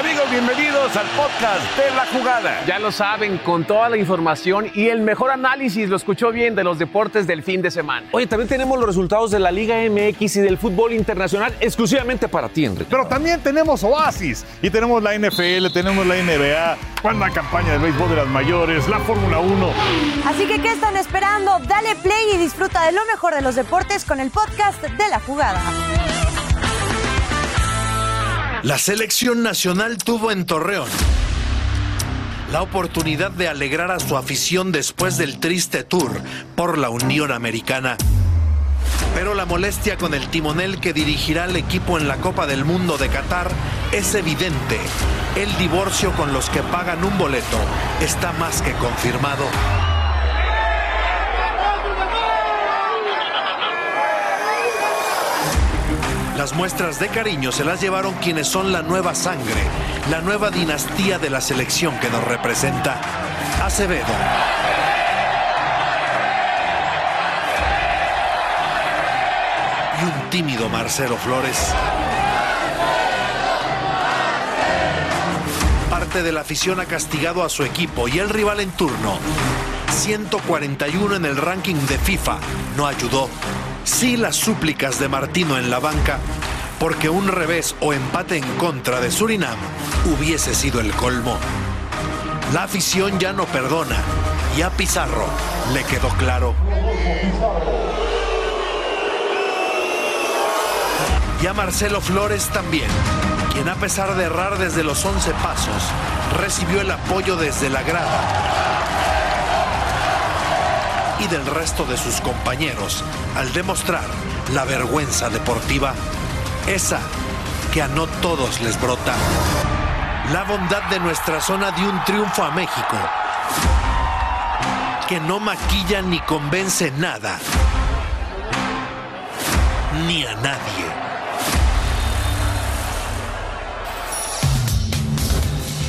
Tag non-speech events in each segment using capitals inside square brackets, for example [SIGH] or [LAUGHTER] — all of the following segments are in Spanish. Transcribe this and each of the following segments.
Amigos, bienvenidos al podcast de la jugada. Ya lo saben, con toda la información y el mejor análisis, lo escuchó bien, de los deportes del fin de semana. Oye, también tenemos los resultados de la Liga MX y del fútbol internacional exclusivamente para ti, Enrique. Pero también tenemos Oasis y tenemos la NFL, tenemos la NBA, con la campaña de béisbol de las mayores, la Fórmula 1. Así que, ¿qué están esperando? Dale play y disfruta de lo mejor de los deportes con el podcast de la jugada. La selección nacional tuvo en Torreón la oportunidad de alegrar a su afición después del triste tour por la Unión Americana. Pero la molestia con el timonel que dirigirá al equipo en la Copa del Mundo de Qatar es evidente. El divorcio con los que pagan un boleto está más que confirmado. Las muestras de cariño se las llevaron quienes son la nueva sangre, la nueva dinastía de la selección que nos representa. Acevedo. Y un tímido Marcelo Flores. Parte de la afición ha castigado a su equipo y el rival en turno. 141 en el ranking de FIFA no ayudó sí las súplicas de Martino en la banca, porque un revés o empate en contra de Surinam hubiese sido el colmo. La afición ya no perdona y a Pizarro le quedó claro. Y a Marcelo Flores también, quien a pesar de errar desde los 11 pasos, recibió el apoyo desde la grada y del resto de sus compañeros al demostrar la vergüenza deportiva, esa que a no todos les brota. La bondad de nuestra zona dio un triunfo a México, que no maquilla ni convence nada, ni a nadie.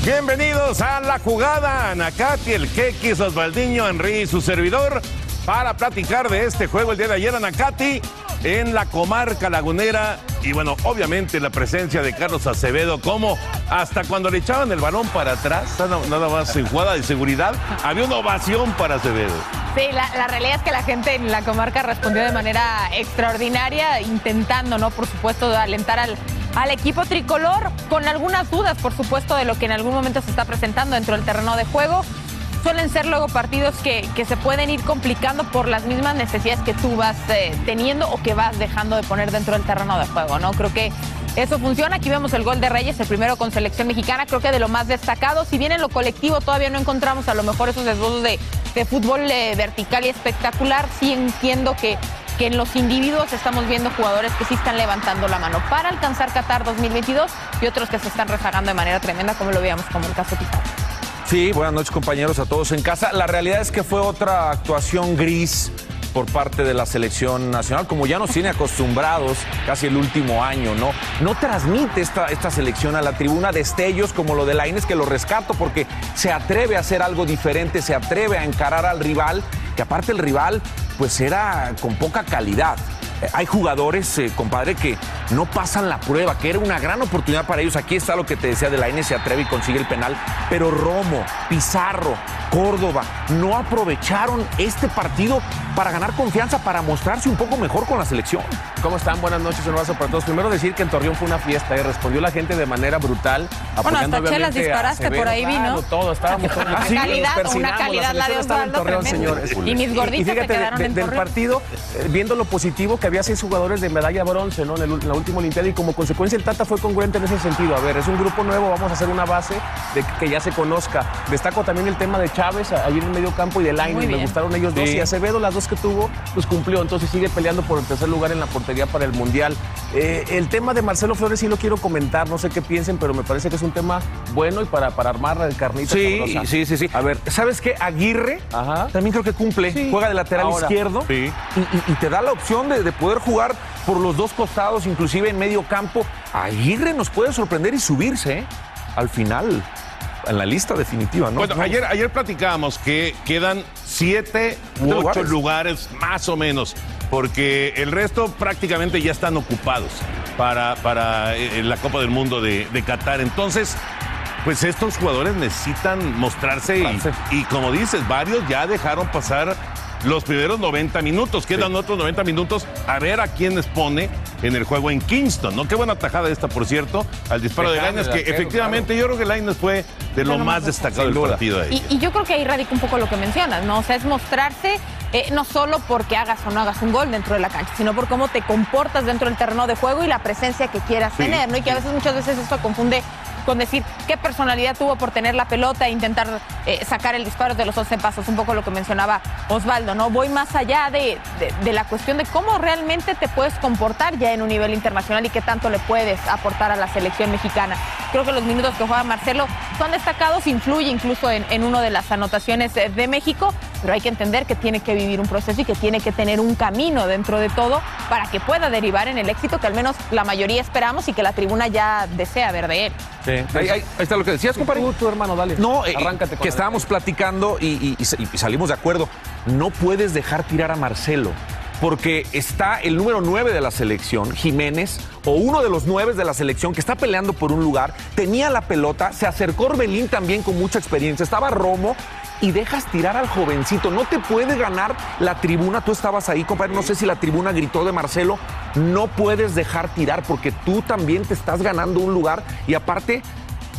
Bienvenidos a la jugada, Anacati, el Kekis, Osvaldiño, Henry y su servidor, para platicar de este juego el día de ayer, Anacati, en la comarca lagunera. Y bueno, obviamente la presencia de Carlos Acevedo, como hasta cuando le echaban el balón para atrás, nada, más en jugada de seguridad, había una ovación para Acevedo. Sí, la, la, realidad es que la gente en la comarca respondió de manera extraordinaria, intentando, ¿no? Por supuesto, alentar al, al equipo tricolor, con algunas dudas, por supuesto, de lo que en algún momento se está presentando dentro del terreno de juego. Suelen ser luego partidos que, que se pueden ir complicando por las mismas necesidades que tú vas eh, teniendo o que vas dejando de poner dentro del terreno de juego, ¿no? Creo que eso funciona. Aquí vemos el gol de Reyes, el primero con selección mexicana, creo que de lo más destacado. Si bien en lo colectivo todavía no encontramos a lo mejor esos esbozos de, de fútbol eh, vertical y espectacular, sí entiendo que, que en los individuos estamos viendo jugadores que sí están levantando la mano para alcanzar Qatar 2022 y otros que se están rezagando de manera tremenda, como lo veíamos como el caso Pizarro. Sí, buenas noches compañeros a todos en casa. La realidad es que fue otra actuación gris por parte de la selección nacional, como ya nos tiene acostumbrados casi el último año, ¿no? No transmite esta, esta selección a la tribuna destellos como lo de Laines, que lo rescato porque se atreve a hacer algo diferente, se atreve a encarar al rival, que aparte el rival pues era con poca calidad. Hay jugadores, eh, compadre, que no pasan la prueba, que era una gran oportunidad para ellos. Aquí está lo que te decía de la N, se atreve y consigue el penal. Pero Romo, Pizarro, Córdoba no aprovecharon este partido para ganar confianza, para mostrarse un poco mejor con la selección. ¿Cómo están? Buenas noches, un abrazo para todos. Primero decir que en Torreón fue una fiesta y respondió la gente de manera brutal. Bueno, apoyando hasta chelas disparaste por ahí, vi, ¿no? Claro, todo, estábamos todos. Una Sí, calidad, una calidad la de estaba en Osvaldo Torreón, señores. Y mis gorditas se fíjate, de- quedaron de- en del Torreón. partido, eh, viendo lo positivo, que había seis jugadores de medalla bronce ¿no? en, el- en la última Olimpiada y como consecuencia el Tata fue congruente en ese sentido. A ver, es un grupo nuevo, vamos a hacer una base de que ya se conozca. Destaco también el tema de Chávez ahí en el medio campo y de Lainez, Muy me gustaron ellos dos. Y Acevedo, las dos que tuvo, pues cumplió. Entonces sigue peleando por el tercer lugar en la portería para el Mundial. Eh, el tema de Marcelo Flores sí lo quiero comentar, no sé qué piensen, pero me parece que es un tema bueno y para, para armar el carnita Sí, sí, sí, sí. A ver, ¿sabes qué? Aguirre Ajá. también creo que cumple. Sí. Juega de lateral Ahora. izquierdo Sí. y, y- y te da la opción de, de poder jugar por los dos costados, inclusive en medio campo. Aguirre nos puede sorprender y subirse ¿eh? al final, en la lista definitiva, ¿no? Bueno, No. ayer, ayer platicábamos que quedan siete u ¿Siete ocho lugares? lugares? más o menos, porque el resto prácticamente ya están ocupados para, para eh, la Copa del Mundo de, de Qatar. Entonces, pues estos jugadores necesitan mostrarse y, Mostrarse. y como dices, varios ya dejaron pasar los primeros 90 minutos. Quedan otros 90 minutos a ver a quién les pone en el juego en Kingston, ¿no? Qué buena tajada esta, por cierto, al disparo de Dejame de que arquero, efectivamente yo creo que Lainez fue de lo lo más más destacado del partido de ayer. Y, y yo creo que ahí radica un poco lo que mencionas, ¿no? O sea, es mostrarse eh, no solo porque hagas o no hagas un gol dentro de la cancha, sino por cómo te comportas dentro del terreno de juego y la presencia que quieras Sí, tener, ¿no? Y que a veces, muchas veces esto confunde con decir qué personalidad tuvo por tener la pelota e intentar eh, sacar el disparo de los 11 pasos, un poco lo que mencionaba Osvaldo, ¿no? Voy más allá de, de- de la cuestión de cómo realmente te puedes comportar ya en un nivel internacional y qué tanto le puedes aportar a la selección mexicana. Creo que los minutos que juega Marcelo son destacados, influye incluso en, en una de las anotaciones de México, pero hay que entender que tiene que vivir un proceso y que tiene que tener un camino dentro de todo para que pueda derivar en el éxito que al menos la mayoría esperamos y que la tribuna ya desea ver de él. Sí. Ahí, ahí- ahí está lo que decías, compadre. Tú, tú, hermano, dale. No, eh, arráncate. con que estábamos platicando y, y- y sa- y salimos de acuerdo. No puedes dejar tirar a Marcelo, porque está el número 9 de la selección, Jiménez, o uno de los 9 de la selección que está peleando por un lugar, tenía la pelota, se acercó Orbelín también con mucha experiencia, estaba Romo. Y dejas tirar al jovencito. No te puede ganar la tribuna. Tú estabas ahí, compadre. No sé si la tribuna gritó de Marcelo. No puedes dejar tirar porque tú también te estás ganando un lugar. Y aparte,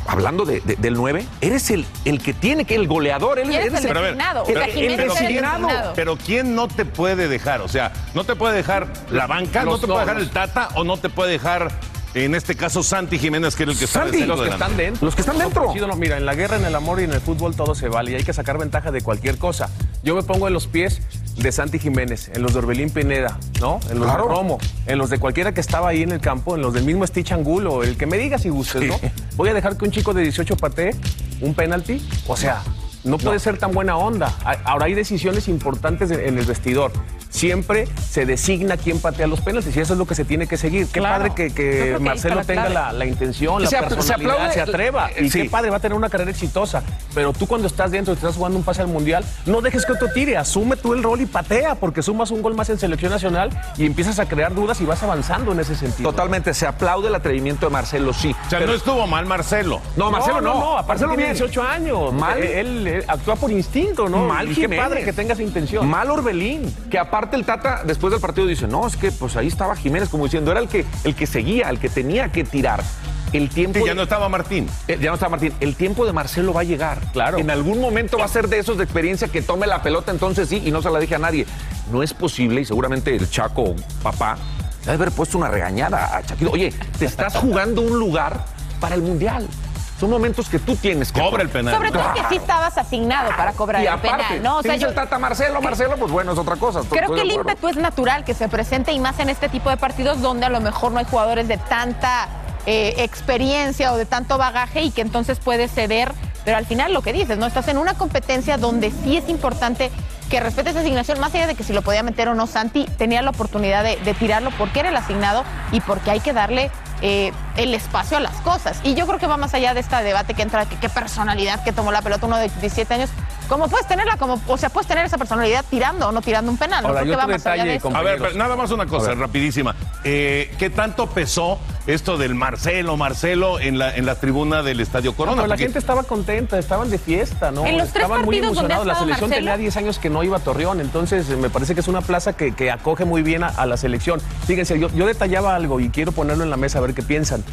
hablando de- de- del 9, eres el, el que tiene que, el goleador, él eres eres el designado. pero el designado. Pero ¿quién no te puede dejar? O sea, no te puede dejar la banca, no te puede dejar el Tata o no te puede dejar, en este caso, Santi Jiménez, que era el que está Santi, Los que están dentro. Los que están dentro. No, no, mira, en la guerra, en el amor y en el fútbol todo se vale y hay que sacar ventaja de cualquier cosa. Yo me pongo en los pies de Santi Jiménez, en los de Orbelín Pineda, ¿no? En los Claro. de Romo, en los de cualquiera que estaba ahí en el campo, en los del mismo Stitch Angulo, el que me diga si gustes, ¿no? Voy a dejar que un chico de 18 patee un penalti. O sea, no puede ser tan buena onda. Ahora hay decisiones importantes en el vestidor. Siempre se designa quién patea los penaltis y eso es lo que se tiene que seguir. Qué Claro. padre que, Marcelo la tenga la, la intención, la Se personalidad, aplaude- se atreva. eh, Y sí. qué padre, va a tener una carrera exitosa. Pero tú cuando estás dentro y te estás jugando un pase al mundial, no dejes que otro tire, asume tú el rol y patea, porque sumas un gol más en selección nacional y empiezas a crear dudas y vas avanzando en ese sentido. Totalmente, se aplaude el atrevimiento de Marcelo, sí. O sea, no estuvo mal Marcelo. No, Marcelo no. no, no, aparte Marcelo tiene bien. 18 años. Mal. Eh, Él, él actúa por instinto, ¿no? Mal y qué padre que tenga esa intención. Mal Orbelín, que aparte el Tata después del partido dice, no, es que pues ahí estaba Jiménez como diciendo, era el que, el que seguía, el que tenía que tirar. El tiempo... Sí, ya de- no estaba Martín. Eh, ya no está Martín. El tiempo de Marcelo va a llegar. Claro. En algún momento va a ser de esos de experiencia que tome la pelota, entonces sí, y no se la deje a nadie. No es posible, y seguramente el Chaco, papá, debe haber puesto una regañada a Chaquito. Oye, te estás jugando un lugar para el Mundial. Son momentos que tú tienes que. Cobra el penal. Sobre todo que sí estabas asignado para cobrar Y el aparte, penal, ¿no? O si sea, dice yo el Tata Marcelo, Marcelo, pues bueno, es otra cosa. creo estoy que el ímpetu es natural que se presente y más en este tipo de partidos donde a lo mejor no hay jugadores de tanta eh, experiencia o de tanto bagaje y que entonces puedes ceder. Pero al final lo que dices, ¿no? Estás en una competencia donde sí es importante que respete esa asignación, más allá de que si lo podía meter o no Santi, tenía la oportunidad de, de tirarlo porque era el asignado y porque hay que darle eh, el espacio a las cosas. Y yo creo que va más allá de este debate que entra, qué personalidad que tomó la pelota uno de 17 años. ¿Cómo puedes tenerla? Como, o sea, puedes tener esa personalidad tirando o no tirando un penal. No creo que va otro más allá de detalle, eso. A ver, pero nada más una cosa, rapidísima. Eh, ¿Qué tanto pesó esto del Marcelo, Marcelo en la, en la tribuna del Estadio No, Corona? pero la Porque- gente estaba contenta, estaban de fiesta, ¿no? En los tres estaban muy partidos donde ha emocionados. La selección Marcelo. tenía 10 años que no iba a Torreón, entonces eh, me parece que es una plaza que, que acoge muy bien a, a la selección. Fíjense, yo, yo detallaba algo y quiero ponerlo en la mesa a ver qué piensan.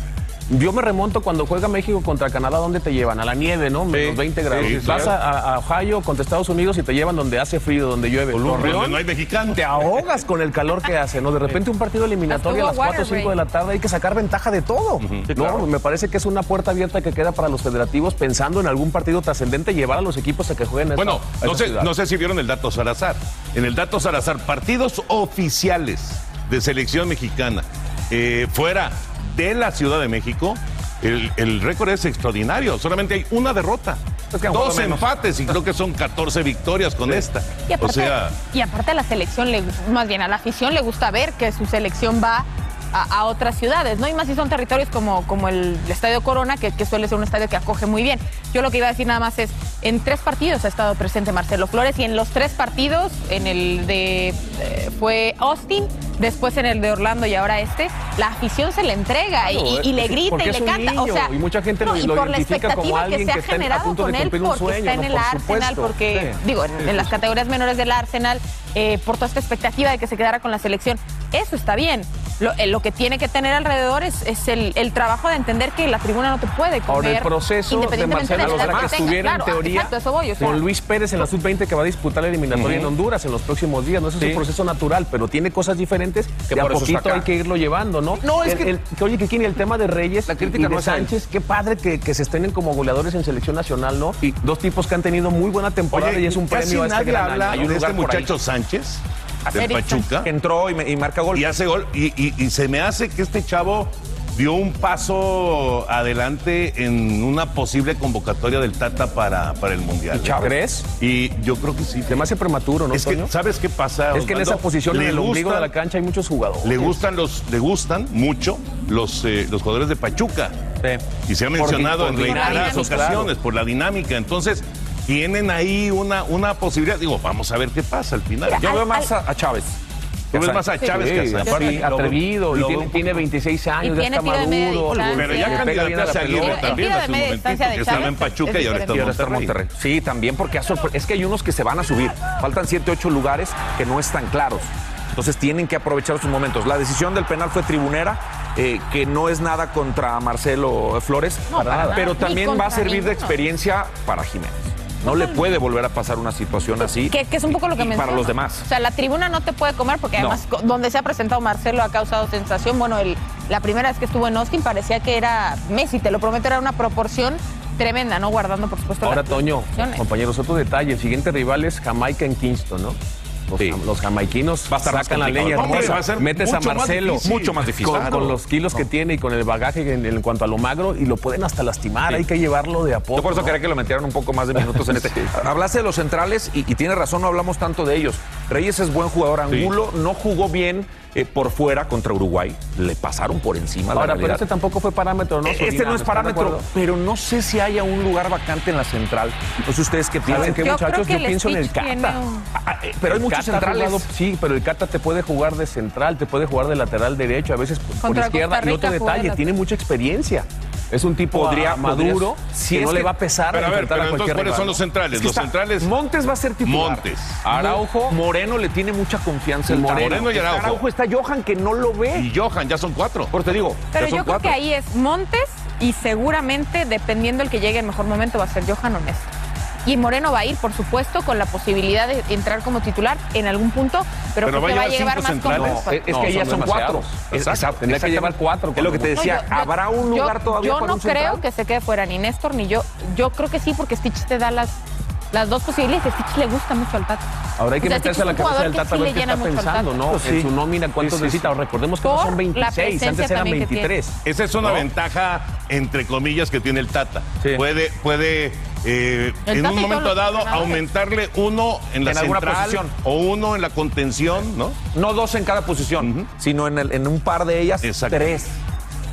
Yo me remonto cuando juega México contra Canadá, ¿dónde te llevan? A la nieve, ¿no? Menos 20 grados. sí, Vas claro. a, a Ohio contra Estados Unidos y te llevan donde hace frío, donde llueve. Donde no hay mexicano. te ahogas con el calor que hace, ¿no? De repente un partido eliminatorio a las 4 o 5 de la tarde hay que sacar ventaja de todo. ¿no? Me parece que es una puerta abierta que queda para los federativos pensando en algún partido trascendente llevar a los equipos a que jueguen Bueno, no esa sé, no sé si vieron el dato Salazar. En el dato Salazar, partidos oficiales de selección mexicana eh, fuera de la Ciudad de México, el, el récord es extraordinario. Solamente hay una derrota. Es que Dos empates y creo que son 14 victorias con esta. Y aparte, o sea, y aparte a la selección, le, más bien a la afición le gusta ver que su selección va a, a otras ciudades, ¿no? Y más si son territorios como, como el Estadio Corona, que, que suele ser un estadio que acoge muy bien. Yo lo que iba a decir nada más es, en tres partidos ha estado presente Marcelo Flores y en los tres partidos, en el de, eh, fue Austin, después en el de Orlando y ahora este, la afición se le entrega y- Claro, y, y le grita y le canta. o niño, sea, y mucha gente lo- y lo por la expectativa que se ha generado con él porque sueño, está en el Por Arsenal, supuesto. porque Sí. digo, en, en las categorías menores del Arsenal, eh, por toda esta expectativa de que se quedara con la selección. Eso está bien. Lo, eh, lo que tiene que tener alrededor es, es el, el trabajo de entender que la tribuna no te puede comer. Ahora el proceso de Marcelo para que que estuviera Claro, en teoría Exacto, eso voy. O sea, con Luis Pérez en la sub-20 que va a disputar la eliminatoria en Honduras en los próximos días. No Ese es un proceso natural, pero tiene cosas diferentes que a por eso poquito hay que irlo llevando, ¿no? No, es El- que- el- oye, que el tema de Reyes La crítica y de no. Sánchez, qué padre que, que se estén como goleadores en selección nacional, ¿no? Y dos tipos que han tenido muy buena temporada oye, y es un casi premio a este nadie gran habla año. Hay un de este muchacho Sánchez, del. Pachuca. Que entró y, me- y marca gol. y hace gol. Y, y- y se me hace que este chavo dio un paso adelante en una posible convocatoria del Tata para, para el Mundial. ¿Y Chávez? ¿Crees? Y yo creo que sí. Se me hace prematuro, ¿no, es que? ¿sabes qué pasa? Es que en esa posición, en Le el ombligo de gustan- la cancha, hay muchos jugadores. Le gustan los, le gustan mucho los, eh, los jugadores de Pachuca. Y se ha mencionado por en reiteradas ocasiones por la dinámica. Entonces, tienen ahí una, una posibilidad. Digo, vamos a ver qué pasa al final. Mira, Yo al- veo más a, a Chávez. Tú ves más a Chávez que a Sí, Sánchez. veo- atrevido, y tiene, veo un tiene poco- 26 años, Y ya está maduro. Pero ya a Aguirre también hace un momentito, que estaba en Pachuca es y ahora está en Y ahora está en Monterrey. Monterrey. Sí, también porque es que hay unos que se van a subir. Faltan 7, 8 lugares que no están claros. Entonces tienen que aprovechar sus momentos. La decisión del penal fue tribunera, eh, que no es nada contra Marcelo Flores, No, para nada. pero también va a servir de experiencia para Jiménez. No le puede volver a pasar una situación así. Que, que es un poco lo que menciono. Para los demás. O sea, la tribuna no te puede comer porque además donde se ha presentado Marcelo ha causado sensación. Bueno, el, la primera vez que estuvo en Austin parecía que era Messi, te lo prometo, era una proporción tremenda, ¿no? Guardando, por supuesto, Ahora, Toño, compañeros, otro detalle. El siguiente rival es Jamaica en Kingston, ¿no? Los, Sí. los jamaiquinos Va a estar más sacan la leña Hombre, hermosa. va a ser Metes a más Marcelo. difícil. Mucho más difícil. Con, Claro. con los kilos que tiene y con el bagaje en, en cuanto a lo magro y lo pueden hasta lastimar. Hay que llevarlo de a poco. Yo por eso ¿no? quería que lo metieran un poco más de minutos en [LAUGHS] este. Hablaste de los centrales y, y tiene razón, no hablamos tanto de ellos. Reyes es buen jugador, Angulo no jugó bien eh, por fuera contra Uruguay. Le pasaron por encima la Ahora, pero realidad. este tampoco fue parámetro, ¿no? Este Solina? no es ¿Están de parámetro, pero no sé si haya un lugar vacante en la central. No sé ustedes qué ¿Saben piensan. qué, Yo muchachos? que Yo pienso en el Cata. un- Ah, eh, pero hay El muchos Cata centrales. jugado- sí, pero el Cata te puede jugar de central, te puede jugar de lateral derecho, a veces por Contra izquierda. Y otro detalle, tiene mucha experiencia. Es un tipo Podría- maduro, podría- si que es no le que- va a pesar Pero a ver, pero a entonces, cualquier ¿cuáles son los centrales? Es que los está- centrales. Montes va a ser titular. Montes. Araujo. Moreno le tiene mucha confianza. el Moreno. Moreno y Araujo. Araujo está Johan que no lo ve. Y Johan, ya son cuatro. Por te digo. Pero ya yo creo que ahí es Montes y seguramente, dependiendo el que llegue en mejor momento, va a ser Johan o Néstor. Y Moreno va a ir, por supuesto, con la posibilidad de entrar como titular en algún punto, pero, Pero creo va a que va a llevar más centrales. confianza. Es, No, que ya son son cuatro. Exacto, tendría que llevar cuatro, Es lo que te decía. No, yo- ¿Habrá un lugar yo- todavía Yo para no un creo que se quede fuera ni Néstor ni yo. Yo creo que sí, porque Stitch te da las, las dos posibilidades. Stitch le gusta mucho al Tata. Ahora hay que O sea, meterse a la cabeza del Tata a ver le qué está pensando. ¿no? Pues sí. En su nómina, ¿cuántos Sí, sí, necesita? Recordemos que no son la 26, presencia antes eran también que 23. Esa es una ¿No? ventaja, entre comillas, que tiene el Tata. Sí. Puede, puede eh, en un momento dado aumentarle uno en la En alguna central posición. o uno en la contención, ¿no? No dos en cada posición, sino en, el- en un par de ellas, Exacto. tres.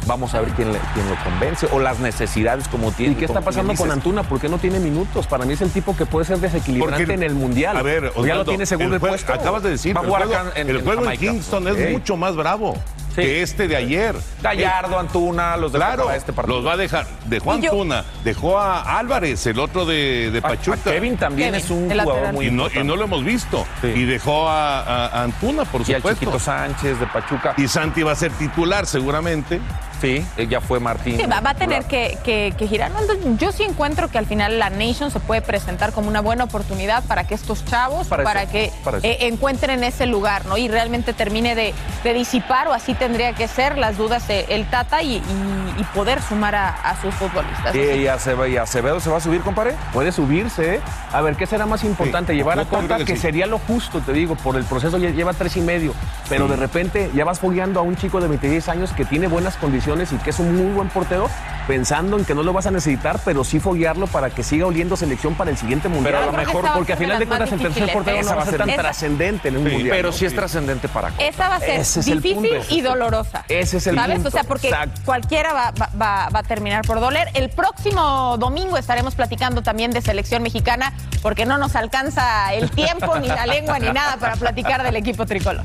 Vamos a ver quién, le- quién lo convence o las necesidades como tiene. ¿Y qué está pasando con. Antuna? ¿Por qué no tiene minutos? Para mí es el tipo que puede ser desequilibrante Porque- en el Mundial. A ver, ¿O ya lo Osvaldo, tiene seguro el, juego- puesto. Acabas de decir, Va a el jugar juego, acá en- el en juego en Jamaica. Kingston es mucho más bravo Sí. que este de ayer. Gallardo, Antuna, los de Claro, este partido. los va a dejar. Dejó a Y Antuna, dejó a Álvarez, el otro de, de A- Pachuca. a Kevin también Kevin, es un jugador lateral. muy y no, y no lo hemos visto. Sí. Y dejó a, a- a Antuna, por Y supuesto. Chiquito Sánchez de Pachuca. Y Santi va a ser titular seguramente. Sí, eh, ya fue Martín. Sí, va, va a tener que, que- que girar. Yo sí encuentro que al final la Nation se puede presentar como una buena oportunidad para que estos chavos, Para para, eso, que para eh, encuentren ese lugar, ¿no? Y realmente termine de, de disipar, o así tendría que ser, las dudas el Tata y, y- y poder sumar a, a sus futbolistas. Sí, y Acebe- y Acevedo se va a subir, compadre. Puede subirse. ¿eh? A ver, ¿qué será más importante? Sí, Llevar a Cota, que que, sí. sería lo justo, te digo, por el proceso ya lleva tres y medio. Pero de repente ya vas fogueando a un chico de 26 años que tiene buenas condiciones y que es un muy buen portero, pensando en que no lo vas a necesitar, pero sí foguearlo para que siga oliendo selección para el siguiente mundial. a lo mejor, porque a final de cuentas el tercer portero ¿eh? no va a ser tan Esa- trascendente en un Sí, mundial. Pero ¿no? sí es trascendente para Cota. Esa va a ser difícil y el- dolorosa. ese es el ¿Sabes? punto, O sea, porque exacto. cualquiera va, va- va- va a terminar por doler. El próximo domingo estaremos platicando también de selección mexicana, porque no nos alcanza el tiempo, ni la lengua, ni nada para platicar del equipo tricolor.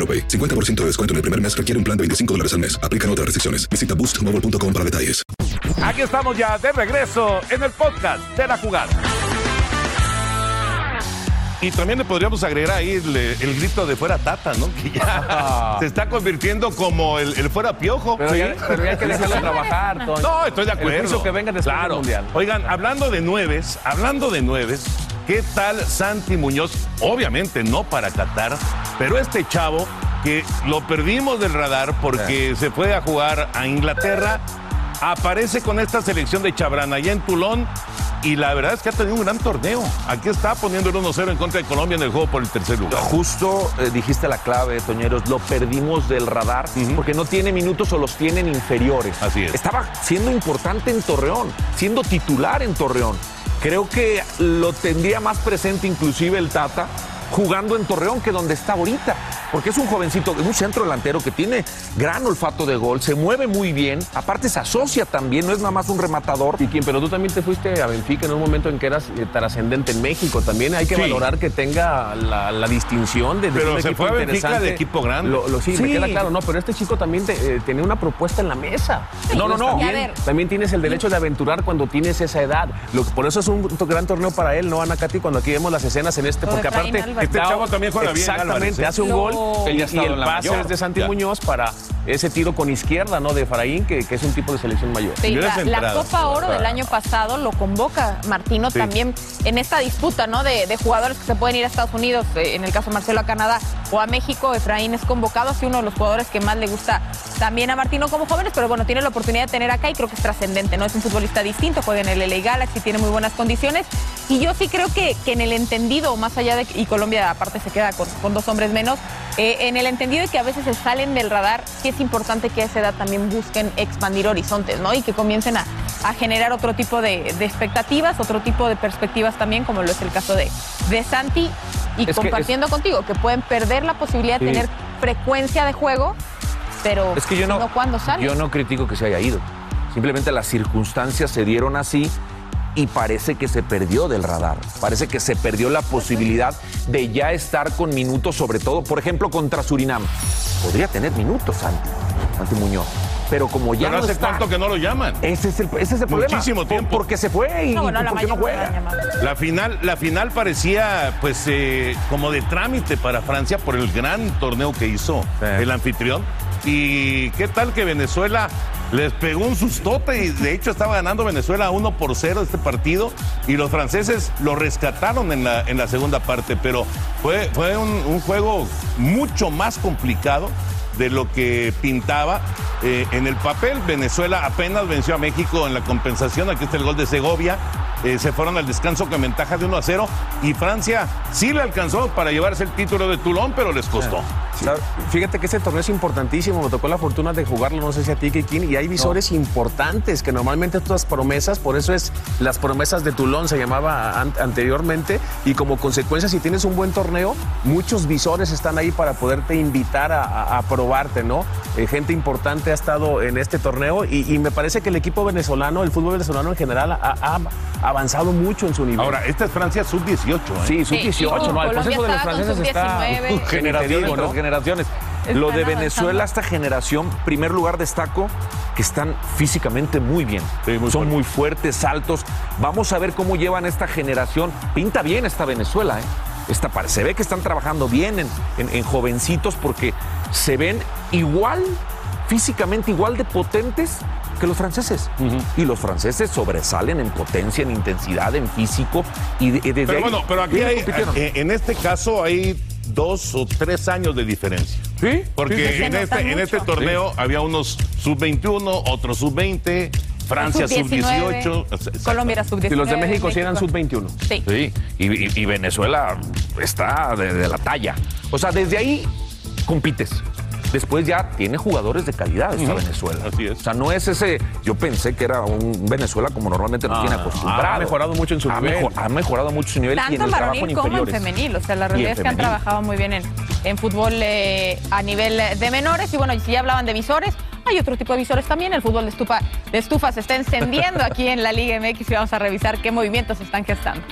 AroPay. 50% de descuento en el primer mes requiere un plan de 25 dólares al mes. Aplican otras restricciones. Visita boostmobile.com para detalles. Aquí estamos ya de regreso en el podcast de la jugada. Y también le podríamos agregar ahí el, el grito de fuera tata, ¿no? Que ya [LAUGHS] se está convirtiendo como el, el fuera piojo. Pero, ya, pero ya hay que dejarlo trabajar, Toño. No, estoy de El acuerdo. juicio que venga después claro. del Mundial. Oigan, hablando de nueves, hablando de nueves, ¿qué tal Santi Muñoz? Obviamente no para Qatar, pero este chavo que lo perdimos del radar porque se fue a jugar a Inglaterra, aparece con esta selección de Chabrana allá en Tulón y la verdad es que ha tenido un gran torneo. Aquí está poniendo el 1-0 en contra de Colombia en el juego por el tercer lugar. Justo eh, dijiste la clave, Toñeros, lo perdimos del radar porque no tiene minutos o los tienen inferiores. Así es. Estaba siendo importante en Torreón, siendo titular en Torreón. Creo que lo tendría más presente inclusive el Tata jugando en Torreón que donde está ahorita. Porque es un jovencito, es un centro delantero que tiene gran olfato de gol, se mueve muy bien, aparte se asocia también, no es nada más un rematador. Y quién, pero tú también te fuiste a Benfica en un momento en que eras eh, trascendente en México. También hay que Sí. valorar que tenga la, la distinción de, de Pero un se equipo fue a Benfica interesante. de equipo grande. Lo, lo- sí, me queda claro, no, pero este chico también te- eh, tenía una propuesta en la mesa. No, no, no. También, tienes el derecho de aventurar cuando tienes esa edad. Lo, por eso es un to- gran torneo para él, ¿no, Ana Katy? Cuando aquí vemos las escenas en este, porque aparte. Este chavo también juega bien, Exactamente, Álvarez, ¿eh? hace un Lo- gol Él ya ha y el en la pase mayor. es de Santi Ya. Muñoz para ese tiro con izquierda, ¿no? De Efraín, que, que es un tipo de selección mayor. Sí, la. Copa Oro del año pasado lo convoca Martino Sí. también en esta disputa, ¿no? De, de jugadores que se pueden ir a Estados Unidos, eh, en el caso de Marcelo a Canadá o a México, Efraín es convocado, así uno de los jugadores que más le gusta también a Martino como jóvenes, pero bueno, tiene la oportunidad de tener acá y creo que es trascendente, ¿no? Es un futbolista distinto, juega en el LA Galaxy, tiene muy buenas condiciones. Y yo sí creo que, que en el entendido, más allá de y Colombia aparte se queda con, con dos hombres menos, eh, en el entendido de que a veces se salen del radar, sí es importante que a esa edad también busquen expandir horizontes, ¿no? Y que comiencen a, a generar otro tipo de, de expectativas, otro tipo de perspectivas también, como lo es el caso de, de Santi, y Es compartiendo contigo, que pueden perder la posibilidad de tener frecuencia de juego, pero Es que yo no, cuando sale. yo no critico que se haya ido. Simplemente las circunstancias se dieron así y parece que se perdió del radar. Parece que se perdió la posibilidad de ya estar con minutos, sobre todo, por ejemplo, contra Surinam. Podría tener minutos, Santi, Santi Muñoz. Pero como ya Pero no hace está, cuánto que no lo llaman. ese es el, ese es el problema. Muchísimo Por- tiempo. Porque se fue y, No, bueno, la porque no juega. La final, la final parecía pues eh, como de trámite para Francia por el gran torneo que hizo el anfitrión. Y qué tal que Venezuela les pegó un sustote y de hecho estaba ganando Venezuela 1 por 0 este partido y los franceses lo rescataron en la, en la segunda parte, pero fue, fue un, un juego mucho más complicado de lo que pintaba eh, en el papel. Venezuela apenas venció a México en la compensación. Aquí está el gol de Segovia. Eh, se fueron al descanso con ventaja de 1 a 0. Y Francia sí le alcanzó para llevarse el título de Toulon, pero les costó. Fíjate que ese torneo es importantísimo. Me tocó la fortuna de jugarlo, no sé si a ti, Kikín, y hay visores importantes que normalmente estas promesas, por eso es las promesas de Toulon, se llamaba an- anteriormente, y como consecuencia, si tienes un buen torneo, muchos visores están ahí para poderte invitar a, a- a probarte, ¿no? Eh, gente importante ha estado en este torneo y, y me parece que el equipo venezolano, el fútbol venezolano en general, ha, ha avanzado mucho en su nivel. Ahora, esta es Francia sub-18. ¿eh? Sí, sub-18, ¿no? El proceso de los franceses está... sub-19. generaciones ¿no? generaciones. Están Lo de avanzando. Venezuela, esta generación, primer lugar destaco que están físicamente muy bien. Sí, muy Son fuerte. muy fuertes, altos. Vamos a ver cómo llevan esta generación. Pinta bien esta Venezuela, ¿eh? Esta, se ve que están trabajando bien en, en- en jovencitos porque se ven igual, físicamente igual de potentes que los franceses. Y los franceses sobresalen en potencia, en intensidad, en físico. Y, de- desde Pero ahí bueno, pero aquí hay, eh, en este caso hay dos o tres años de diferencia. Sí, Porque sí, sí. en, este, en este torneo había unos sub-21, otros sub-20, Francia Sub-19. sub-18. Colombia era sub-19. Y los de México sí eran sub-21. Sí. Sí, y, y- y Venezuela está de, de la talla. O sea, desde ahí compites. Después ya tiene jugadores de calidad esta Venezuela. Así es. O sea, no es ese. Yo pensé que era un Venezuela como normalmente nos Ah, tiene acostumbrado. ha mejorado mucho en su ha nivel. mejor- ha mejorado mucho su nivel y en Tanto el en trabajo en varonil como en inferiores. femenil. O sea, la en realidad es que han trabajado muy bien en, en fútbol eh, a nivel de menores. Y bueno, si ya hablaban de visores, hay otro tipo de visores también. El fútbol de estufa, de estufa se está encendiendo aquí en la Liga MX y vamos a revisar qué movimientos se están gestando.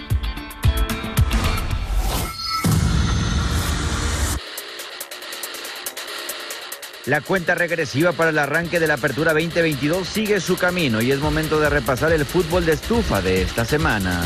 La cuenta regresiva para el arranque de la Apertura 2022 sigue su camino y es momento de repasar el fútbol de estufa de esta semana.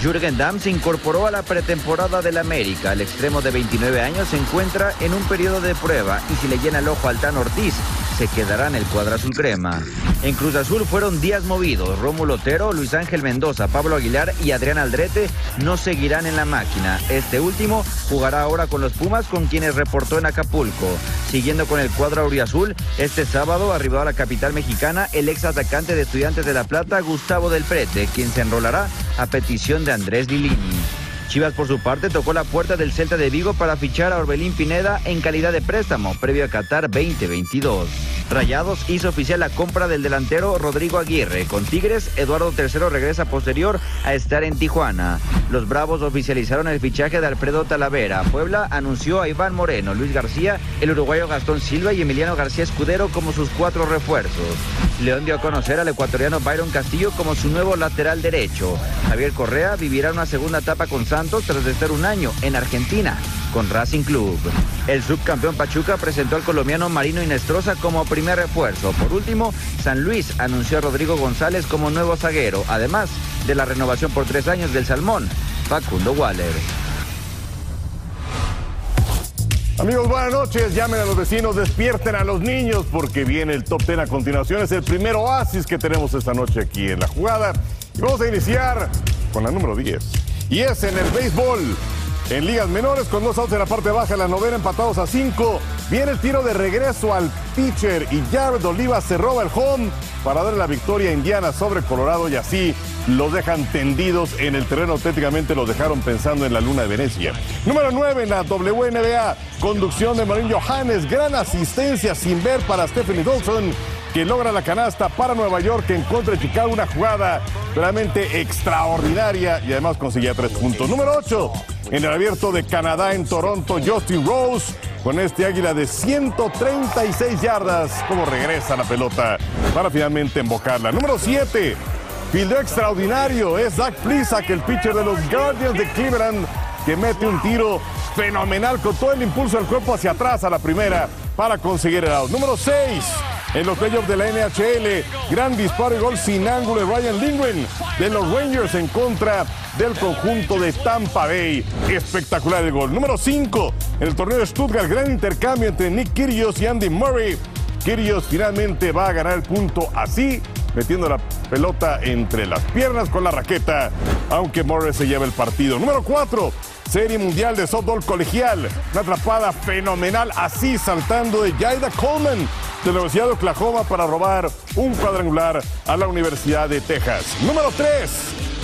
Jürgen Damm se incorporó a la pretemporada del América. El extremo de 29 años se encuentra en un periodo de prueba y si le llena el ojo al Tan Ortiz, se quedará en el cuadro azul crema. En Cruz Azul fueron días movidos. Rómulo Otero, Luis Ángel Mendoza, Pablo Aguilar y Adrián Aldrete no seguirán en la máquina. Este último jugará ahora con los Pumas con quienes reportó en Acapulco. Siguiendo con el cuadro auriazul, este sábado arribó a la capital mexicana el ex atacante de Estudiantes de La Plata, Gustavo del Prete, quien se enrolará a petición de Andrés Lilini. Chivas, por su parte, tocó la puerta del Celta de Vigo para fichar a Orbelín Pineda en calidad de préstamo previo a Qatar 2022. Rayados hizo oficial la compra del delantero Rodrigo Aguirre. Con Tigres, Eduardo III regresa posterior a estar en Tijuana. Los Bravos oficializaron el fichaje de Alfredo Talavera. Puebla anunció a Iván Moreno, Luis García, el uruguayo Gastón Silva y Emiliano García Escudero como sus cuatro refuerzos. León dio a conocer al ecuatoriano Byron Castillo como su nuevo lateral derecho. Javier Correa vivirá una segunda etapa con Santos tras estar un año en Argentina con Racing Club. El subcampeón Pachuca presentó al colombiano Marino Inestrosa como primer refuerzo. Por último, San Luis anunció a Rodrigo González como nuevo zaguero, además de la renovación por tres años del Salmón, Facundo Waller. Amigos, buenas noches. Llamen a los vecinos, despierten a los niños porque viene el top 10 a continuación. Es el primer oasis que tenemos esta noche aquí en la jugada. Y vamos a iniciar con la número 10. Y es en el béisbol. En ligas menores, con dos outs en la parte baja, la novena empatados a 5. Viene el tiro de regreso al pitcher y Jared Oliva se roba el home para darle la victoria a Indiana sobre Colorado y así los dejan tendidos en el terreno, auténticamente los dejaron pensando en la luna de Venecia. Número 9 en la WNBA, conducción de Marín Johannes, gran asistencia sin ver para Stephanie Dawson que logra la canasta para Nueva York en contra de Chicago, una jugada realmente extraordinaria y además conseguía tres puntos. Número 8, en el abierto de Canadá en Toronto, Justin Rose con este águila de 136 yardas, como regresa la pelota para finalmente embocarla. Número 7, Fildeo extraordinario, es Zach Plisak, el pitcher de los Guardians de Cleveland, que mete un tiro fenomenal con todo el impulso del cuerpo hacia atrás a la primera para conseguir el out. Número 6, en los playoffs de la NHL. Gran disparo y gol sin ángulo de Ryan Lindgren de los Rangers en contra del conjunto de Tampa Bay. Espectacular el gol. Número 5 en el torneo de Stuttgart. Gran intercambio entre Nick Kyrgios y Andy Murray. Kyrgios finalmente va a ganar el punto así, metiendo la pelota entre las piernas con la raqueta, aunque Murray se lleva el partido. Número 4. Serie Mundial de Softball Colegial. Una atrapada fenomenal así saltando de Jaida Coleman de la Universidad de Oklahoma para robar un cuadrangular a la Universidad de Texas. Número 3.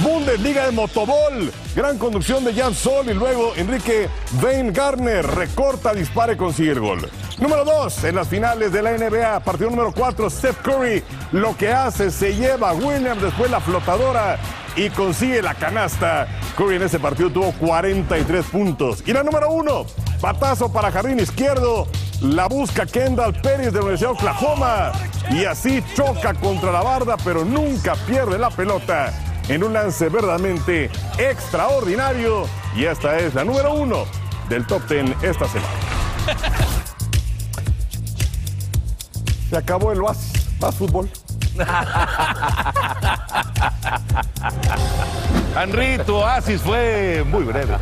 Bundesliga de Motobol. Gran conducción de Jan Sol y luego Enrique Weingartner recorta, dispara y consigue el gol. Número 2. En las finales de la NBA, partido número 4, Steph Curry lo que hace, se lleva a Williams, después la flotadora y consigue la canasta. Curry en ese partido tuvo 43 puntos. Y la número 1, patazo para jardín izquierdo. La busca Kendall Pérez de la Universidad de Oklahoma y así choca contra la barda, pero nunca pierde la pelota en un lance verdaderamente extraordinario. Y esta es la número uno del top 10 esta semana. Se acabó el Oasis. Más fútbol. [LAUGHS] Henry, tu oasis fue muy breve.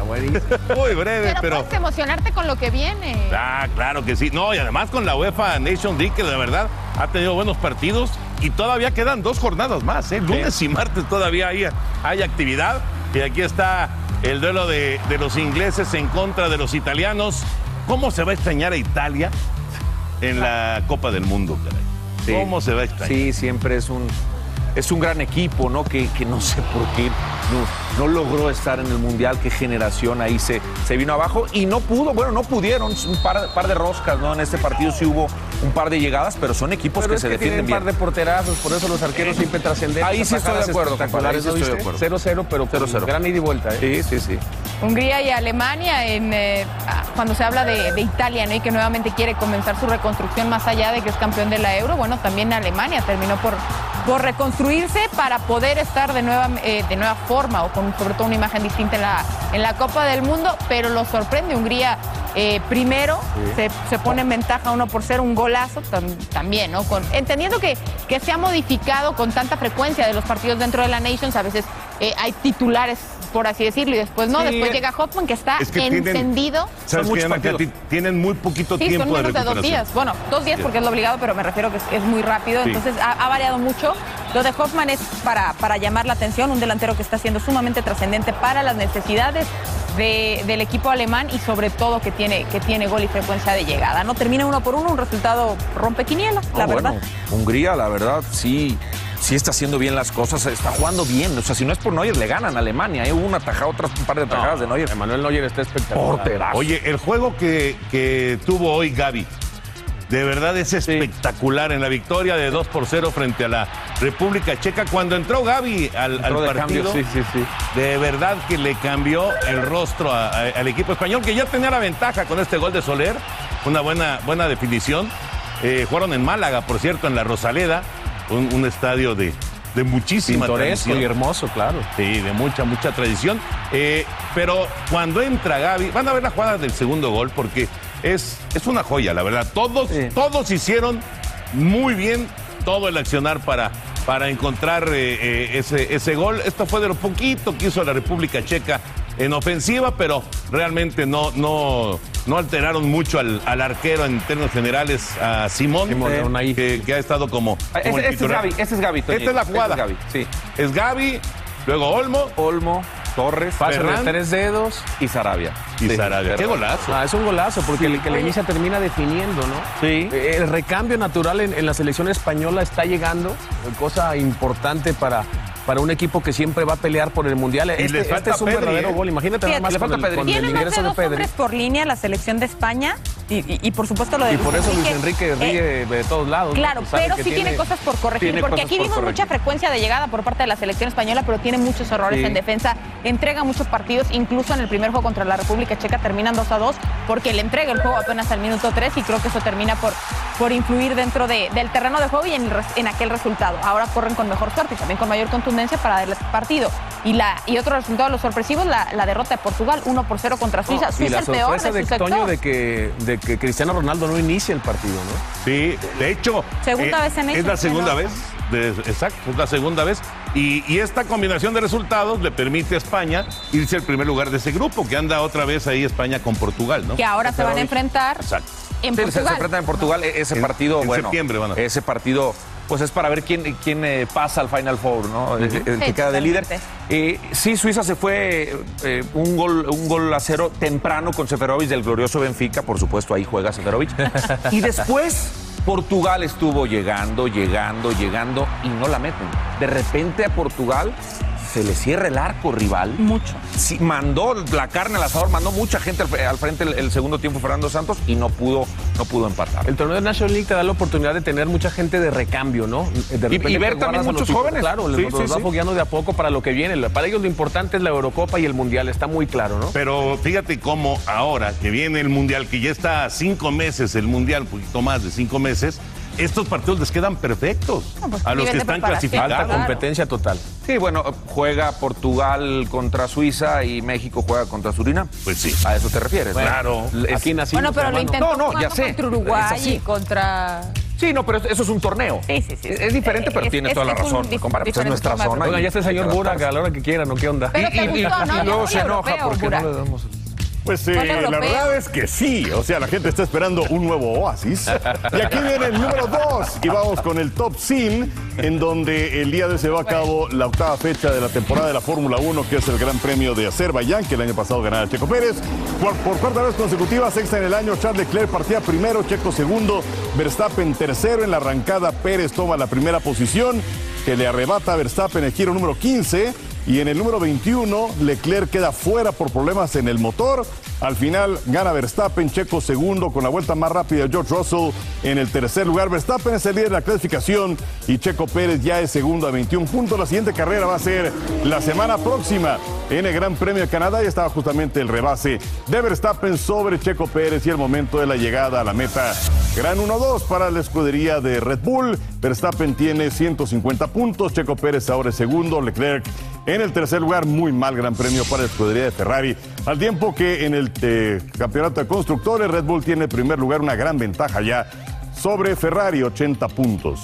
Muy breve, Pero, pero. puedes emocionarte con lo que viene. Ah, claro que sí. No, y además con la UEFA Nation League, que de verdad ha tenido buenos partidos y todavía quedan dos jornadas más. ¿eh? Lunes y martes todavía hay, hay actividad. Y aquí está el duelo de, de los ingleses en contra de los italianos. ¿Cómo se va a extrañar a Italia en la Copa del Mundo, caray? Sí. ¿Cómo se va a extrañar? Sí, siempre es un, es un gran equipo, ¿no? Que, que no sé por qué no, no logró estar en el Mundial. Qué generación ahí se, se vino abajo y no pudo, bueno, no pudieron. Un par, par de roscas, ¿no? En este partido sí hubo un par de llegadas, pero son equipos Pero que es se que defienden un bien. par de porterazos, por eso los arqueros siempre trascenden. Ahí sí estoy de acuerdo, compadre, ahí sí estoy de acuerdo. 0-0, pero con 0-0. gran ida y vuelta. ¿eh? Sí, sí, sí. Hungría y Alemania, en, eh, cuando se habla de, de Italia ¿no? y que nuevamente quiere comenzar su reconstrucción más allá de que es campeón de la Euro, bueno, también Alemania terminó por, por reconstruirse para poder estar de nueva, eh, de nueva forma o con sobre todo una imagen distinta en la, en la Copa del Mundo, pero lo sorprende Hungría. eh, primero se, se pone en ventaja uno por ser un golazo tam- también, ¿no? Con, entendiendo que, que se ha modificado con tanta frecuencia de los partidos dentro de la Nations, a veces eh, hay titulares, por así decirlo, y después no, Sí. después llega Hoffman que está Es que tienen- encendido. ¿Sabes Ana partidos. Tienen muy poquito Sí, tiempo son menos de de, dos recuperación. días. Bueno, dos días porque es lo obligado, pero me refiero que es, es muy rápido. Sí. Entonces ha, ha variado mucho. Lo de Hoffman es para, para llamar la atención, un delantero que está siendo sumamente trascendente para las necesidades de- del equipo alemán y sobre todo que tiene, que tiene gol y frecuencia de llegada. No termina uno por uno, un resultado rompequiniela, la No, verdad. bueno, Hungría, la verdad, sí, sí está haciendo bien las cosas, está jugando bien. O sea, si no es por Neuer, le ganan a Alemania. ¿eh? Hubo una tajada, otras un par de tajadas de Neuer. Emanuel Neuer está espectacular. Porterazo. Oye, el juego que, que tuvo hoy Gaby, de verdad es espectacular en la victoria de 2 por 0 frente a la República Checa. Cuando entró Gaby al, Entró al de partido, cambio, sí, sí, sí. de verdad que le cambió el rostro a- a- al equipo español, que ya tenía la ventaja con este gol de Soler, una buena, buena definición. Eh, jugaron en Málaga, por cierto, en la Rosaleda, un, un estadio de, de muchísima Pintoresco tradición. y hermoso, claro. Sí, de mucha, mucha tradición. Eh, pero cuando entra Gaby, van a ver la jugada del segundo gol porque es, es una joya, la verdad. Todos, Sí. todos hicieron muy bien todo el accionar para, para encontrar eh, eh, ese, ese gol. Esto fue de lo poquito que hizo la República Checa en ofensiva, pero realmente no, no, no alteraron mucho al, al arquero en términos generales, a Simón, Simón, eh, que, que ha estado como... El Este, es. Gaby, este es Gaby. Toñito. Esta es la Este jugada. Gaby, sí. Es Gaby, luego Olmo Olmo, Torres, Pase de Ferran. tres dedos. y Sarabia. y Sí, Sarabia. Qué golazo. Ah, es un golazo, porque el que le inicia termina definiendo, ¿no? Sí. El recambio natural en, en la selección española está llegando, cosa importante para, para un equipo que siempre va a pelear por el Mundial. Y Este, les este falta es un Pedri, verdadero ¿eh? gol. Imagínate nada más le con falta el, con Tiene el más de ingreso de dos Pedri. hombres por línea la selección de España y, y- y por supuesto lo de Y por Luis eso Luis Enrique. Enrique ríe Eh, de todos lados. Claro, Sabe pero sí tiene, cosas por corregir, porque aquí por vimos corregir. mucha frecuencia de llegada por parte de la selección española, pero tiene muchos errores Sí. en defensa, entrega muchos partidos, incluso en el primer juego contra la República Checa terminan 2 a 2, porque le entrega el juego apenas al minuto 3 y creo que eso termina por, por influir dentro de- del terreno de juego y en, el res- en aquel resultado. Ahora corren con mejor suerte y también con mayor contundencia para darle partido. Y, la, y otro resultado, los sorpresivos, la, la derrota de Portugal, 1 por 0 contra Suiza. y Suiza la el peor de de, su Toño sector. de que, de que Cristiano Ronaldo no inicie el partido, ¿no? Sí, de hecho. eh, Segunda vez en Es eso, la segunda ¿no? vez. de- exacto, es la segunda vez. Y, y esta combinación de resultados le permite a España irse al primer lugar de ese grupo, que anda otra vez ahí España con Portugal, ¿no? Que ahora se van a enfrentar Exacto. en Sí, se- se, Portugal. enfrentan en Portugal. E- Ese En- partido, en bueno. septiembre van a- Ese partido, pues es para ver quién, quién eh, pasa al Final Four, ¿no? El, el que Sí, queda de líder. Eh, sí, Suiza se fue eh, un, gol, un gol a cero temprano con Seferovic del glorioso Benfica. Por supuesto, ahí juega Seferovic. y después. Portugal estuvo llegando, llegando, llegando y no la meten. De repente a Portugal se le cierra el arco rival. Mucho. Sí, mandó la carne al asador, mandó mucha gente al, al frente el, el segundo tiempo Fernando Santos y no pudo, no pudo empatar. El torneo de National League te da la oportunidad de tener mucha gente de recambio, ¿no? De repente y ver también los muchos tipos- jóvenes. Claro, Sí, los, los sí, va sí. fogueando de a poco para lo que viene. Para ellos lo importante es la Eurocopa y el Mundial, está muy claro, ¿no? Pero fíjate cómo ahora que viene el Mundial, que ya está a cinco meses el Mundial, un poquito más de cinco meses, estos partidos les quedan perfectos No, pues, a los que están clasificados. Alta Claro. competencia total. Sí, bueno, juega Portugal contra Suiza y México juega contra Surinam. Pues sí. A eso te refieres. ¿no? Claro. Es- Aquí nacimos, Bueno, pero lo intentó No, no, ya sé. contra Uruguay y contra... Sí, no, pero eso es un torneo. Sí, sí, sí. Es, es diferente, pero Es- tienes es- toda la razón. pues es nuestra zona. Oigan, y- ya está el señor Burak a la hora que quieran, ¿o qué onda? Pero te gustó, ¿no? y luego se enoja europeo, porque no le damos... Pues eh, la verdad es que sí, o sea, la gente está esperando un nuevo oasis. Y aquí viene el número 2 y vamos con el top 100, en donde el día de hoy se va a cabo la octava fecha de la temporada de la Fórmula 1, que es el Gran Premio de Azerbaiyán, que el año pasado ganaba Checo Pérez. Por, por cuarta vez consecutiva, sexta en el año, Charles Leclerc partía primero, Checo segundo, Verstappen tercero en la arrancada, Pérez toma la primera posición, que le arrebata a Verstappen el giro número 15. Y en el número 21, Leclerc queda fuera por problemas en el motor. Al final gana Verstappen, Checo segundo con la vuelta más rápida George Russell en el tercer lugar. Verstappen es el líder de la clasificación y Checo Pérez ya es segundo a 21 puntos. La siguiente carrera va a ser la semana próxima en el Gran Premio de Canadá y estaba justamente el rebase de Verstappen sobre Checo Pérez y el momento de la llegada a la meta. Gran 1-2 para la escudería de Red Bull. Verstappen tiene 150 puntos, Checo Pérez ahora es segundo, Leclerc en el tercer lugar, muy mal gran premio para la escudería de Ferrari. Al tiempo que en el eh, campeonato de constructores, Red Bull tiene en primer lugar una gran ventaja ya sobre Ferrari, 80 puntos.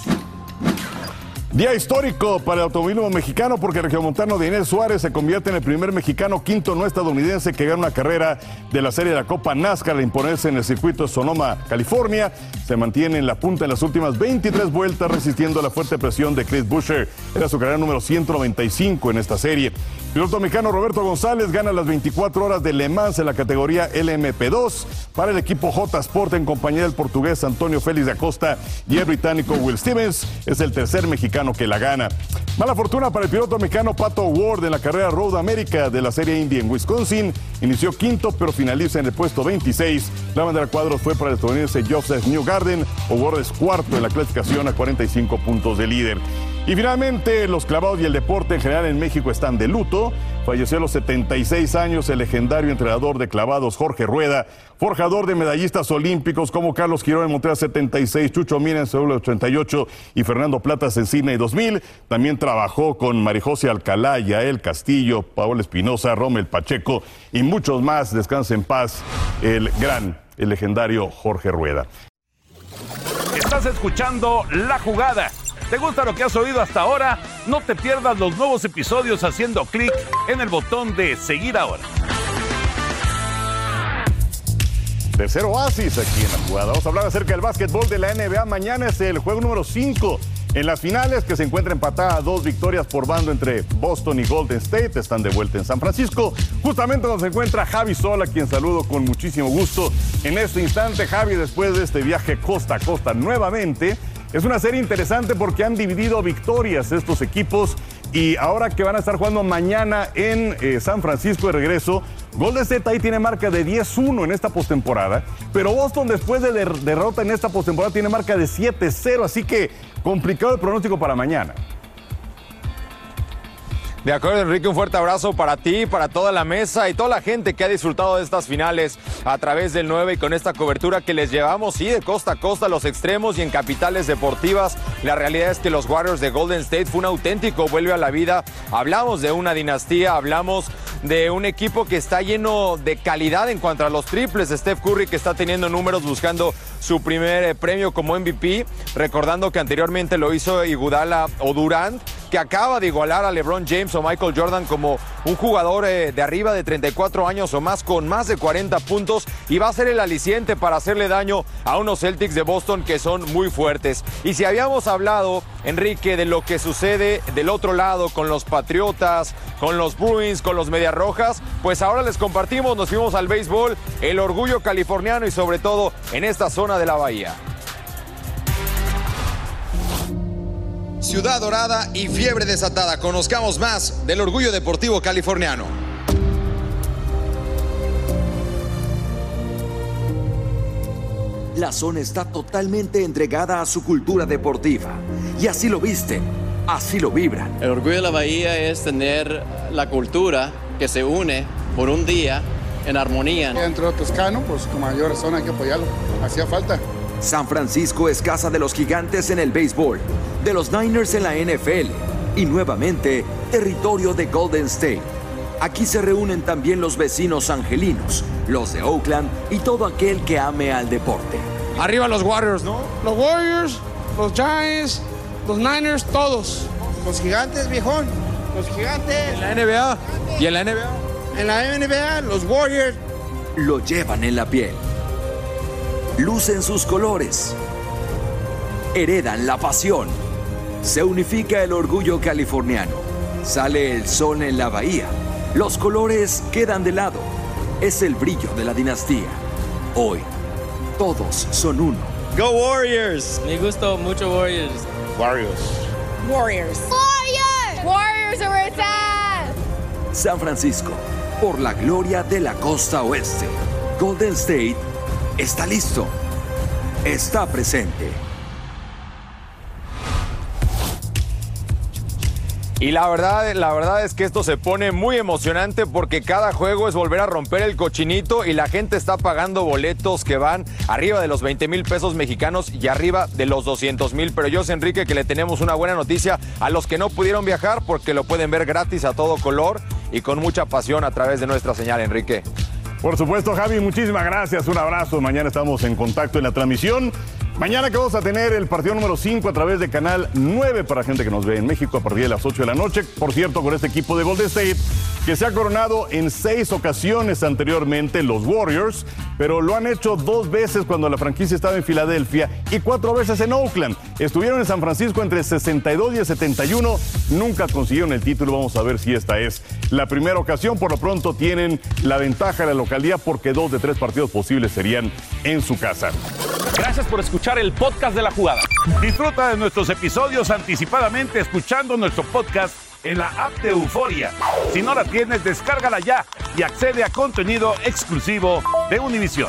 Día histórico para el automovilismo mexicano porque el regiomontano de Suárez se convierte en el primer mexicano quinto no estadounidense que gana una carrera de la serie de la Copa NASCAR al imponerse en el circuito de Sonoma, California. Se mantiene en la punta en las últimas 23 vueltas resistiendo la fuerte presión de Chris Buescher. Era su carrera número 195 en esta serie. Piloto mexicano Roberto González gana las 24 horas de Le Mans en la categoría LMP2 para el equipo J Sport en compañía del portugués Antonio Félix de Acosta y el británico Will Stevens. Es el tercer mexicano que la gana. Mala fortuna para el piloto mexicano Pato Ward en la carrera Road America de la Serie Indy en Wisconsin. Inició quinto, pero finaliza en el puesto 26. La bandera cuadros fue para el estadounidense Joseph Newgarden. Ward es cuarto en la clasificación a 45 puntos de líder. Y finalmente, los clavados y el deporte en general en México están de luto. Falleció a los 76 años el legendario entrenador de clavados Jorge Rueda, forjador de medallistas olímpicos como Carlos Quirón en Montreal 76, Chucho Mina en Seúl 88 y Fernando Platas en Sydney 2000. También trabajó con Marijose Alcalá, Yael Castillo, Paola Espinosa, Rommel Pacheco y muchos más. Descanse en paz el gran, el legendario Jorge Rueda. Estás escuchando La Jugada. ¿Te gusta lo que has oído hasta ahora? No te pierdas los nuevos episodios haciendo clic en el botón de seguir ahora. Tercer oasis aquí en la jugada. Vamos a hablar acerca del básquetbol de la NBA. Mañana es el juego número 5 en las finales que se encuentra empatada dos victorias por bando entre Boston y Golden State. Están de vuelta en San Francisco. Justamente donde se encuentra Javi Sola, quien saludo con muchísimo gusto en este instante. Javi, después de este viaje costa a costa nuevamente. Es una serie interesante porque han dividido victorias estos equipos Y ahora que van a estar jugando mañana en eh, San Francisco de regreso, Golden State ahí tiene marca de 10-1 en esta postemporada, pero Boston después de derrota en esta postemporada tiene marca de 7-0, así que complicado el pronóstico para mañana. De acuerdo, Enrique, un fuerte abrazo para ti, para toda la mesa y toda la gente que ha disfrutado de estas finales a través del 9 y con esta cobertura que les llevamos, sí, de costa a costa, los extremos y en capitales deportivas. La realidad es que los Warriors de Golden State fue un auténtico vuelve a la vida. Hablamos de una dinastía, hablamos de un equipo que está lleno de calidad en cuanto a los triples. Steph Curry que está teniendo números buscando su primer eh, premio como MVP, recordando que anteriormente lo hizo Igudala o Durant que acaba de igualar a LeBron James o Michael Jordan como un jugador eh, de arriba de 34 años o más con más de 40 puntos y va a ser el aliciente para hacerle daño a unos Celtics de Boston que son muy fuertes. Y si habíamos hablado, Enrique, de lo que sucede del otro lado con los Patriotas, con los Bruins, con los Medias Rojas, pues ahora les compartimos, nos fuimos al béisbol, el orgullo californiano y sobre todo en esta zona de la bahía. Ciudad Dorada y Fiebre Desatada. Conozcamos más del orgullo deportivo californiano. La zona está totalmente entregada a su cultura deportiva. Y así lo visten, así lo vibran. El orgullo de la bahía es tener la cultura que se une por un día en armonía. Dentro de Toscano, pues con mayor razón hay que apoyarlo. Hacía falta. San Francisco es casa de los gigantes en el béisbol, de los Niners en la NFL y nuevamente territorio de Golden State. Aquí se reúnen también los vecinos angelinos, los de Oakland y todo aquel que ame al deporte. Arriba los Warriors, ¿no? Los Warriors, los Giants, los Niners, todos. Los gigantes, viejón. Los gigantes. En la NBA. ¿Y en la NBA? En la NBA, los Warriors. Lo llevan en la piel lucen sus colores, heredan la pasión, se unifica el orgullo californiano, sale el sol en la bahía, los colores quedan de lado, es el brillo de la dinastía. Hoy, todos son uno. Go Warriors! Me gustó mucho Warriors. Warriors. Warriors. Warriors. Warriors are San Francisco, por la gloria de la costa oeste. Golden State está listo, está presente. Y la verdad, la verdad es que esto se pone muy emocionante porque cada juego es volver a romper el cochinito y la gente está pagando boletos que van arriba de los 20 mil pesos mexicanos y arriba de los 200 mil. Pero yo sé, Enrique, que le tenemos una buena noticia a los que no pudieron viajar porque lo pueden ver gratis a todo color y con mucha pasión a través de nuestra señal, Enrique. Por supuesto, Javi, muchísimas gracias. Un abrazo. Mañana estamos en contacto en la transmisión. Mañana que vamos a tener el partido número 5 a través de Canal 9 para gente que nos ve en México a partir de las 8 de la noche. Por cierto, con este equipo de Golden State que se ha coronado en seis ocasiones anteriormente los Warriors, pero lo han hecho dos veces cuando la franquicia estaba en Filadelfia y cuatro veces en Oakland. Estuvieron en San Francisco entre 62 y el 71, nunca consiguieron el título. Vamos a ver si esta es la primera ocasión. Por lo pronto tienen la ventaja de la localidad porque dos de tres partidos posibles serían en su casa. Gracias por escuchar el podcast de la jugada. Disfruta de nuestros episodios anticipadamente escuchando nuestro podcast en la app de Euforia. Si no la tienes, descárgala ya y accede a contenido exclusivo de Univision.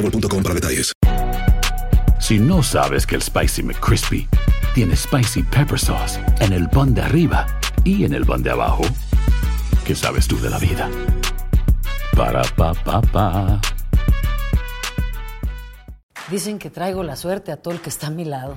para detalles. Si no sabes que el Spicy McCrispy tiene Spicy Pepper Sauce en el pan de arriba y en el pan de abajo, ¿qué sabes tú de la vida? Para, pa, pa, pa. Dicen que traigo la suerte a todo el que está a mi lado.